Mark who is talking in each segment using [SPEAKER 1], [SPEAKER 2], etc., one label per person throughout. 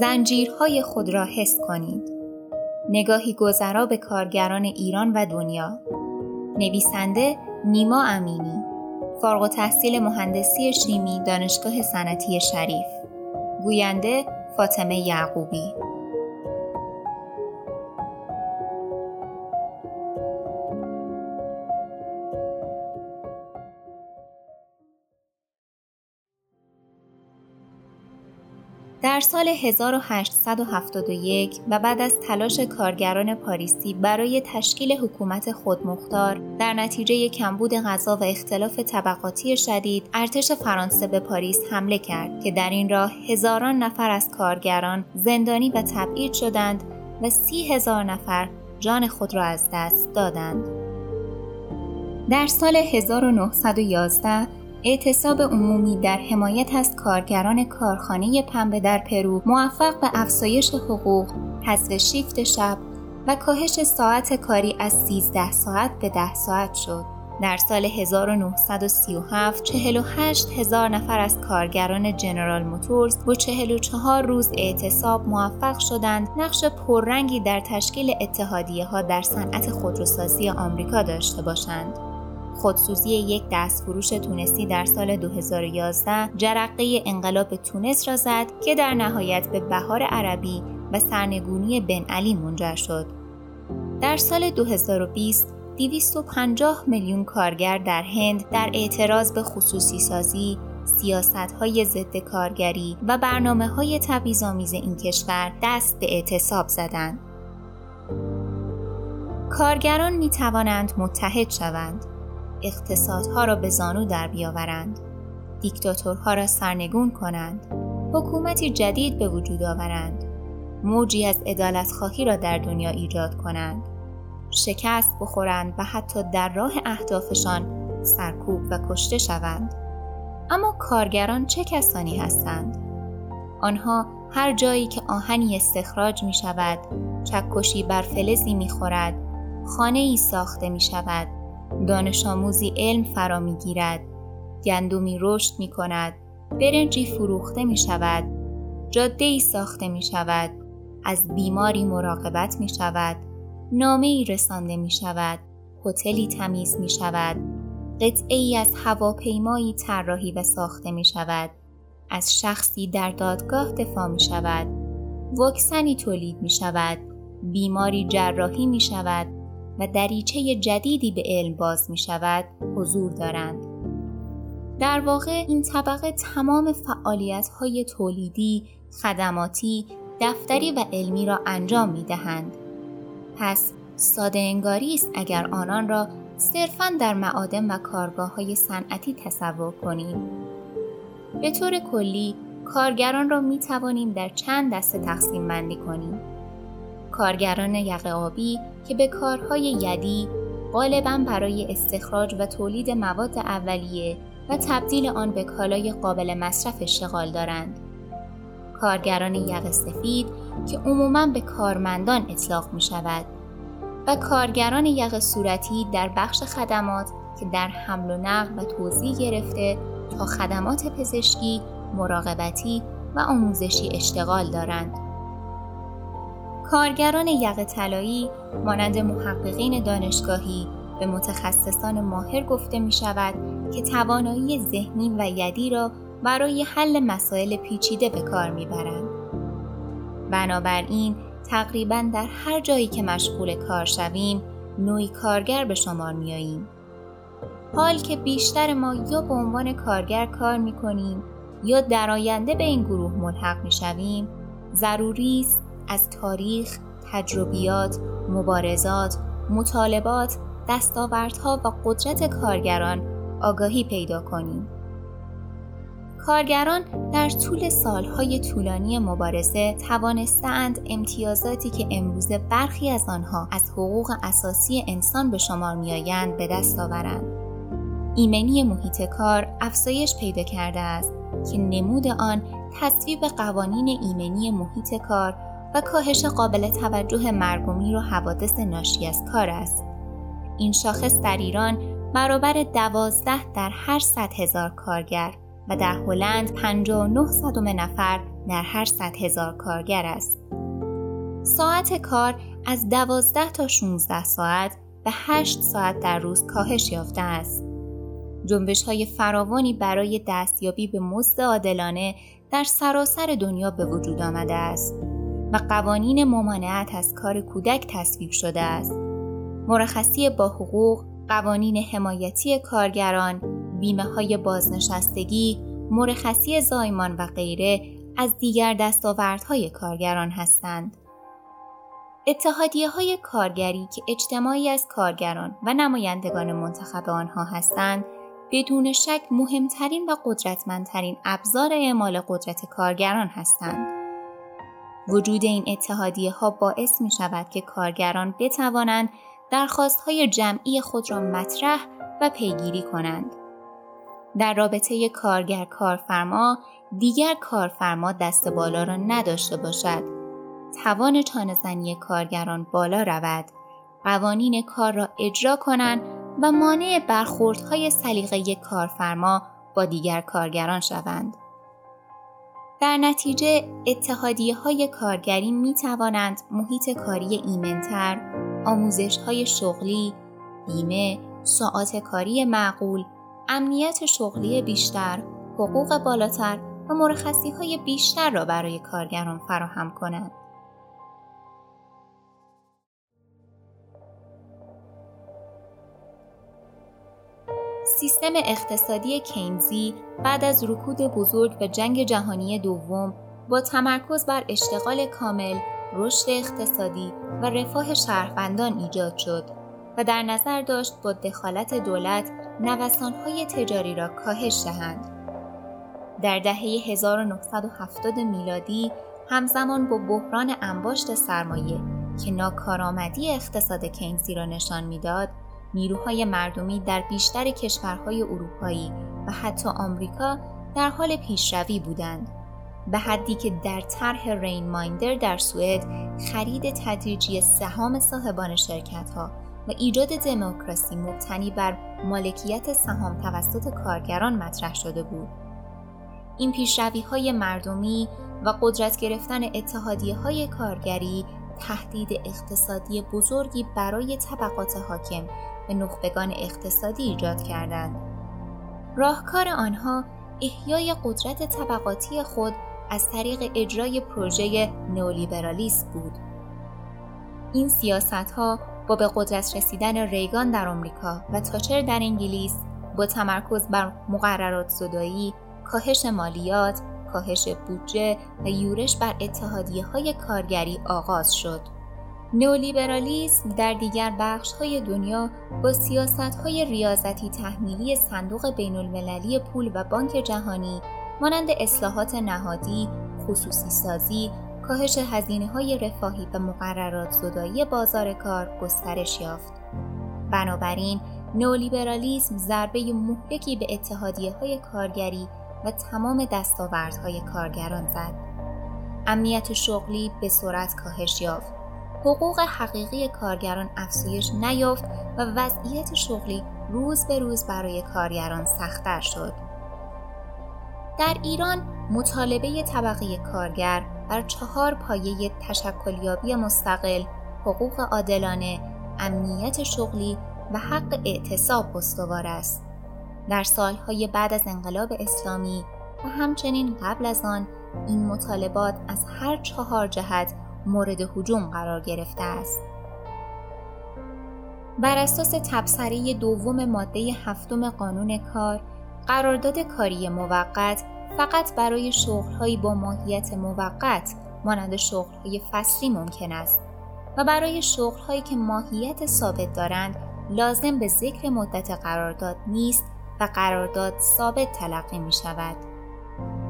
[SPEAKER 1] زنجیرهای خود را حس کنید. نگاهی گذرا به کارگران ایران و دنیا. نویسنده نیما امینی فارغ تحصیل مهندسی شیمی دانشگاه صنعتی شریف گوینده فاطمه یعقوبی در سال 1871 و بعد از تلاش کارگران پاریسی برای تشکیل حکومت خودمختار در نتیجه کمبود غذا و اختلاف طبقاتی شدید ارتش فرانسه به پاریس حمله کرد که در این راه هزاران نفر از کارگران زندانی و تبعید شدند و سی هزار نفر جان خود را از دست دادند. در سال 1911 اعتصاب عمومی در حمایت از کارگران کارخانه پنبه در پرو موفق به افزایش حقوق، حذف شیفت شب و کاهش ساعت کاری از 13 ساعت به 10 ساعت شد. در سال 1937 48 هزار نفر از کارگران جنرال موتورز با 44 روز اعتصاب موفق شدند نقش پررنگی در تشکیل اتحادیه ها در صنعت خودروسازی آمریکا داشته باشند. خودسوزی یک دستفروش تونسی در سال 2011 جرقه انقلاب تونس را زد که در نهایت به بهار عربی و سرنگونی بن علی منجر شد. در سال 2020 250 میلیون کارگر در هند در اعتراض به خصوصی سازی، سیاست های ضد کارگری و برنامه های تبعیض‌آمیز این کشور دست به اعتصاب زدند. کارگران می توانند متحد شوند اقتصادها را به زانو در بیاورند. دیکتاتورها را سرنگون کنند. حکومتی جدید به وجود آورند. موجی از عدالت خواهی را در دنیا ایجاد کنند. شکست بخورند و حتی در راه اهدافشان سرکوب و کشته شوند. اما کارگران چه کسانی هستند؟ آنها هر جایی که آهنی استخراج می شود چکشی بر فلزی می خورد خانه ای ساخته می شود دانش آموزی علم فرا می گیرد گندمی رشد می کند برنجی فروخته می شود جاده ای ساخته می شود از بیماری مراقبت می شود نامه ای رسانده می شود هتلی تمیز می شود قطعه ای از هواپیمایی طراحی و ساخته می شود از شخصی در دادگاه دفاع می شود واکسنی تولید می شود بیماری جراحی می شود و دریچه جدیدی به علم باز می شود حضور دارند. در واقع این طبقه تمام فعالیت های تولیدی، خدماتی، دفتری و علمی را انجام می دهند. پس ساده انگاری است اگر آنان را صرفا در معادن و کارگاه های صنعتی تصور کنیم. به طور کلی کارگران را می توانیم در چند دسته تقسیم بندی کنیم. کارگران یقه آبی که به کارهای یدی غالبا برای استخراج و تولید مواد اولیه و تبدیل آن به کالای قابل مصرف اشتغال دارند. کارگران یقه سفید که عموماً به کارمندان اطلاق می شود و کارگران یقه صورتی در بخش خدمات که در حمل و نقل و توضیح گرفته تا خدمات پزشکی، مراقبتی و آموزشی اشتغال دارند. کارگران یقه طلایی مانند محققین دانشگاهی به متخصصان ماهر گفته می شود که توانایی ذهنی و یدی را برای حل مسائل پیچیده به کار می برند. بنابراین تقریبا در هر جایی که مشغول کار شویم نوعی کارگر به شمار می آییم. حال که بیشتر ما یا به عنوان کارگر کار می کنیم یا در آینده به این گروه ملحق می شویم ضروری است از تاریخ، تجربیات، مبارزات، مطالبات، دستاوردها و قدرت کارگران آگاهی پیدا کنیم. کارگران در طول سالهای طولانی مبارزه توانستند امتیازاتی که امروزه برخی از آنها از حقوق اساسی انسان به شمار میآیند به دست آورند. ایمنی محیط کار افزایش پیدا کرده است که نمود آن تصویب قوانین ایمنی محیط کار و کاهش قابل توجه مرگ و میر و حوادث ناشی از کار است. این شاخص در ایران برابر دوازده در هر صد هزار کارگر و در هلند 59 صدم نفر در هر صد هزار کارگر است. ساعت کار از دوازده تا 16 ساعت به 8 ساعت در روز کاهش یافته است. جنبش های فراوانی برای دستیابی به مزد عادلانه در سراسر دنیا به وجود آمده است و قوانین ممانعت از کار کودک تصویب شده است. مرخصی با حقوق، قوانین حمایتی کارگران، بیمه های بازنشستگی، مرخصی زایمان و غیره از دیگر دستاوردهای کارگران هستند. اتحادیه های کارگری که اجتماعی از کارگران و نمایندگان منتخب آنها هستند بدون شک مهمترین و قدرتمندترین ابزار اعمال قدرت کارگران هستند. وجود این اتحادیه ها باعث می شود که کارگران بتوانند درخواست های جمعی خود را مطرح و پیگیری کنند. در رابطه کارگر کارفرما دیگر کارفرما دست بالا را نداشته باشد. توان چانهزنی کارگران بالا رود. قوانین کار را اجرا کنند و مانع برخوردهای سلیقه کارفرما با دیگر کارگران شوند. در نتیجه اتحادیه های کارگری می توانند محیط کاری ایمنتر، آموزش های شغلی، بیمه، ساعات کاری معقول، امنیت شغلی بیشتر، حقوق بالاتر و مرخصی های بیشتر را برای کارگران فراهم کنند. سیستم اقتصادی کینزی بعد از رکود بزرگ و جنگ جهانی دوم با تمرکز بر اشتغال کامل، رشد اقتصادی و رفاه شهروندان ایجاد شد و در نظر داشت با دخالت دولت نوسانهای تجاری را کاهش دهند. در دهه 1970 میلادی همزمان با بحران انباشت سرمایه که ناکارآمدی اقتصاد کینزی را نشان می‌داد نیروهای مردمی در بیشتر کشورهای اروپایی و حتی آمریکا در حال پیشروی بودند به حدی که در طرح رین مایندر در سوئد خرید تدریجی سهام صاحبان شرکت ها و ایجاد دموکراسی مبتنی بر مالکیت سهام توسط کارگران مطرح شده بود. این پیشروی های مردمی و قدرت گرفتن اتحادیه های کارگری تهدید اقتصادی بزرگی برای طبقات حاکم به نخبگان اقتصادی ایجاد کردند. راهکار آنها احیای قدرت طبقاتی خود از طریق اجرای پروژه نئولیبرالیسم بود. این سیاست ها با به قدرت رسیدن ریگان در آمریکا و تاچر در انگلیس با تمرکز بر مقررات زدایی، کاهش مالیات، کاهش بودجه و یورش بر اتحادیه های کارگری آغاز شد. نئولیبرالیسم در دیگر بخش های دنیا با سیاست های ریاضتی تحمیلی صندوق بین المللی پول و بانک جهانی مانند اصلاحات نهادی، خصوصی سازی، کاهش هزینه های رفاهی و مقررات زدایی بازار کار گسترش یافت. بنابراین نئولیبرالیسم ضربه مهلکی به اتحادیه های کارگری و تمام دستاوردهای کارگران زد. امنیت شغلی به سرعت کاهش یافت حقوق حقیقی کارگران افزایش نیافت و وضعیت شغلی روز به روز برای کارگران سختتر شد. در ایران مطالبه طبقه کارگر بر چهار پایه تشکلیابی مستقل، حقوق عادلانه، امنیت شغلی و حق اعتصاب استوار است. در سالهای بعد از انقلاب اسلامی و همچنین قبل از آن این مطالبات از هر چهار جهت مورد حجوم قرار گرفته است. بر اساس تبصره دوم ماده هفتم قانون کار، قرارداد کاری موقت فقط برای شغلهایی با ماهیت موقت مانند شغلهای فصلی ممکن است و برای شغلهایی که ماهیت ثابت دارند لازم به ذکر مدت قرارداد نیست و قرارداد ثابت تلقی می شود.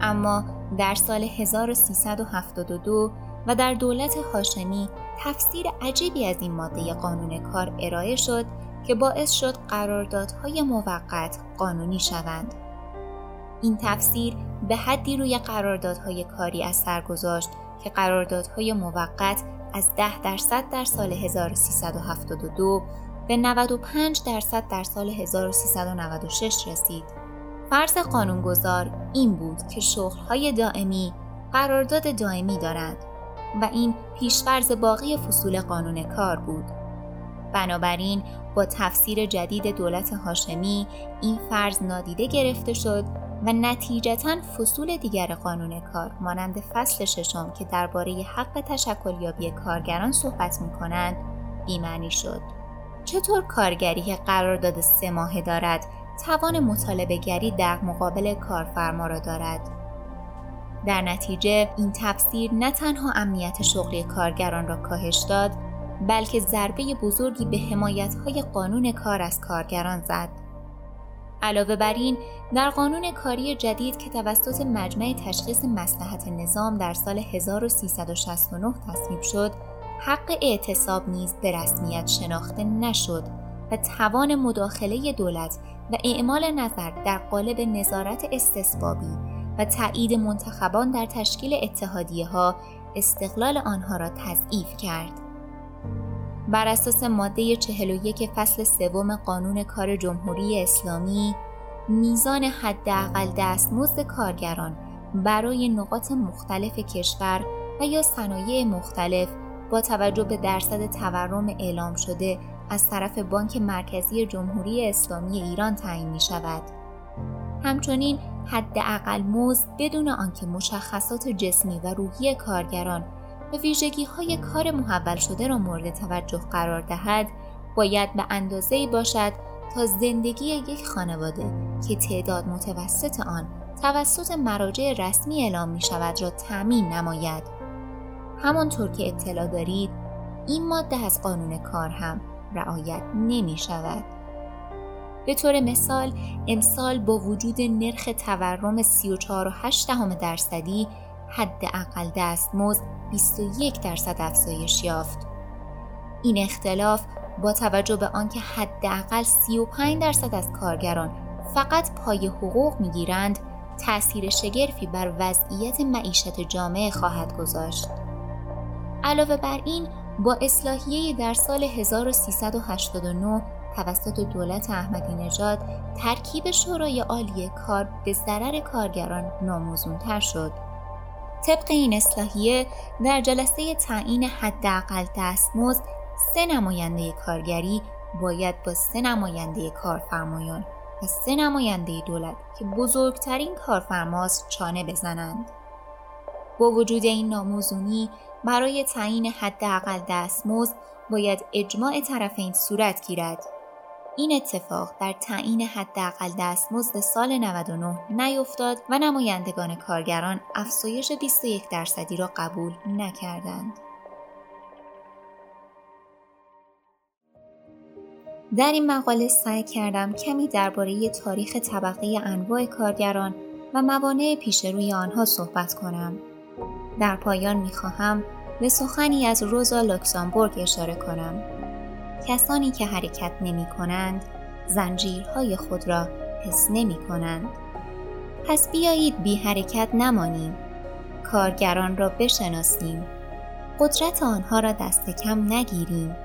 [SPEAKER 1] اما در سال 1372 و در دولت هاشمی تفسیر عجیبی از این ماده قانون کار ارائه شد که باعث شد قراردادهای موقت قانونی شوند. این تفسیر به حدی روی قراردادهای کاری اثر گذاشت که قراردادهای موقت از 10 درصد در سال 1372 به 95 درصد در سال 1396 رسید. فرض قانونگذار این بود که شغلهای دائمی قرارداد دائمی دارند و این پیشفرز باقی فصول قانون کار بود. بنابراین با تفسیر جدید دولت هاشمی این فرض نادیده گرفته شد و نتیجتا فصول دیگر قانون کار مانند فصل ششم که درباره حق تشکلیابی کارگران صحبت می کنند بیمعنی شد. چطور کارگری که قرارداد سه ماهه دارد توان مطالبه گری در مقابل کارفرما را دارد؟ در نتیجه این تفسیر نه تنها امنیت شغلی کارگران را کاهش داد بلکه ضربه بزرگی به حمایتهای قانون کار از کارگران زد. علاوه بر این در قانون کاری جدید که توسط مجمع تشخیص مسلحت نظام در سال 1369 تصویب شد حق اعتصاب نیز به رسمیت شناخته نشد و توان مداخله دولت و اعمال نظر در قالب نظارت استثبابی و تایید منتخبان در تشکیل اتحادیه ها استقلال آنها را تضعیف کرد. بر اساس ماده 41 فصل سوم قانون کار جمهوری اسلامی میزان حداقل دستمزد کارگران برای نقاط مختلف کشور و یا صنایع مختلف با توجه به درصد تورم اعلام شده از طرف بانک مرکزی جمهوری اسلامی ایران تعیین می شود. همچنین حداقل مزد بدون آنکه مشخصات جسمی و روحی کارگران و ویژگی های کار محول شده را مورد توجه قرار دهد باید به اندازه باشد تا زندگی یک خانواده که تعداد متوسط آن توسط مراجع رسمی اعلام می شود را تأمین نماید. همانطور که اطلاع دارید این ماده از قانون کار هم رعایت نمی شود. به طور مثال امسال با وجود نرخ تورم 34.8 درصدی حداقل دستمزد 21 درصد افزایش یافت. این اختلاف با توجه به آنکه حداقل 35 درصد از کارگران فقط پای حقوق می‌گیرند تأثیر شگرفی بر وضعیت معیشت جامعه خواهد گذاشت. علاوه بر این با اصلاحیه در سال 1389 توسط دولت احمدی نژاد ترکیب شورای عالی کار به ضرر کارگران ناموزونتر شد. طبق این اصلاحیه در جلسه تعیین حداقل دستمزد سه نماینده کارگری باید با سه نماینده کارفرمایان و سه نماینده دولت که بزرگترین کارفرماست چانه بزنند. با وجود این ناموزونی برای تعیین حداقل دستمزد باید اجماع طرفین صورت گیرد این اتفاق در تعیین حداقل دستمزد سال 99 نیفتاد و نمایندگان کارگران افزایش 21 درصدی را قبول نکردند. در این مقاله سعی کردم کمی درباره تاریخ طبقه انواع کارگران و موانع پیش روی آنها صحبت کنم. در پایان می‌خواهم به سخنی از روزا لوکسامبورگ اشاره کنم کسانی که حرکت نمی کنند زنجیرهای خود را حس نمی کنند. پس بیایید بی حرکت نمانیم. کارگران را بشناسیم. قدرت آنها را دست کم نگیریم.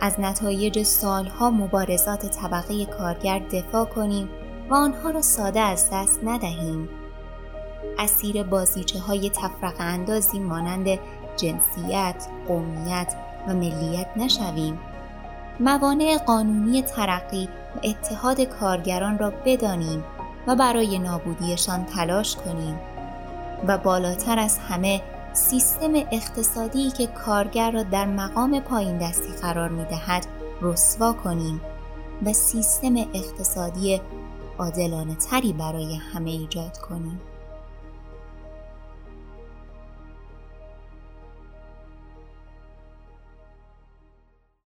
[SPEAKER 1] از نتایج سالها مبارزات طبقه کارگر دفاع کنیم و آنها را ساده از دست ندهیم. اسیر بازیچه های تفرق اندازی مانند جنسیت، قومیت و ملیت نشویم. موانع قانونی ترقی و اتحاد کارگران را بدانیم و برای نابودیشان تلاش کنیم و بالاتر از همه سیستم اقتصادی که کارگر را در مقام پایین دستی قرار می دهد رسوا کنیم و سیستم اقتصادی عادلانه تری برای همه ایجاد کنیم.